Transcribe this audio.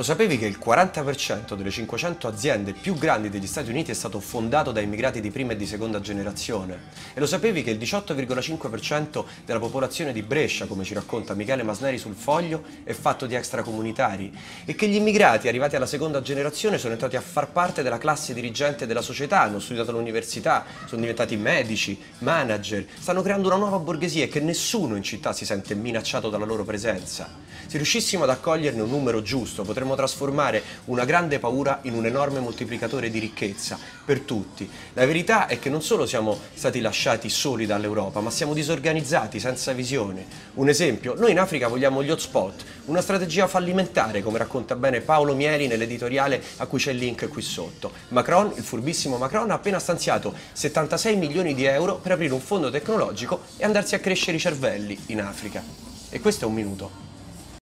Lo sapevi che il 40% delle 500 aziende più grandi degli Stati Uniti è stato fondato da immigrati di prima e di seconda generazione? E lo sapevi che il 18,5% della popolazione di Brescia, come ci racconta Michele Masneri sul foglio, è fatto di extracomunitari? E che gli immigrati arrivati alla seconda generazione sono entrati a far parte della classe dirigente della società, hanno studiato all'università, sono diventati medici, manager, stanno creando una nuova borghesia e che nessuno in città si sente minacciato dalla loro presenza? Se riuscissimo ad accoglierne un numero giusto, potremmo potremmo trasformare una grande paura in un enorme moltiplicatore di ricchezza per tutti. La verità è che non solo siamo stati lasciati soli dall'Europa, ma siamo disorganizzati, senza visione. Un esempio, noi in Africa vogliamo gli hotspot, una strategia fallimentare, come racconta bene Paolo Mieri nell'editoriale a cui c'è il link qui sotto. Macron, il furbissimo Macron, ha appena stanziato 76 milioni di euro per aprire un fondo tecnologico e andarsi a crescere i cervelli in Africa. E questo è un minuto.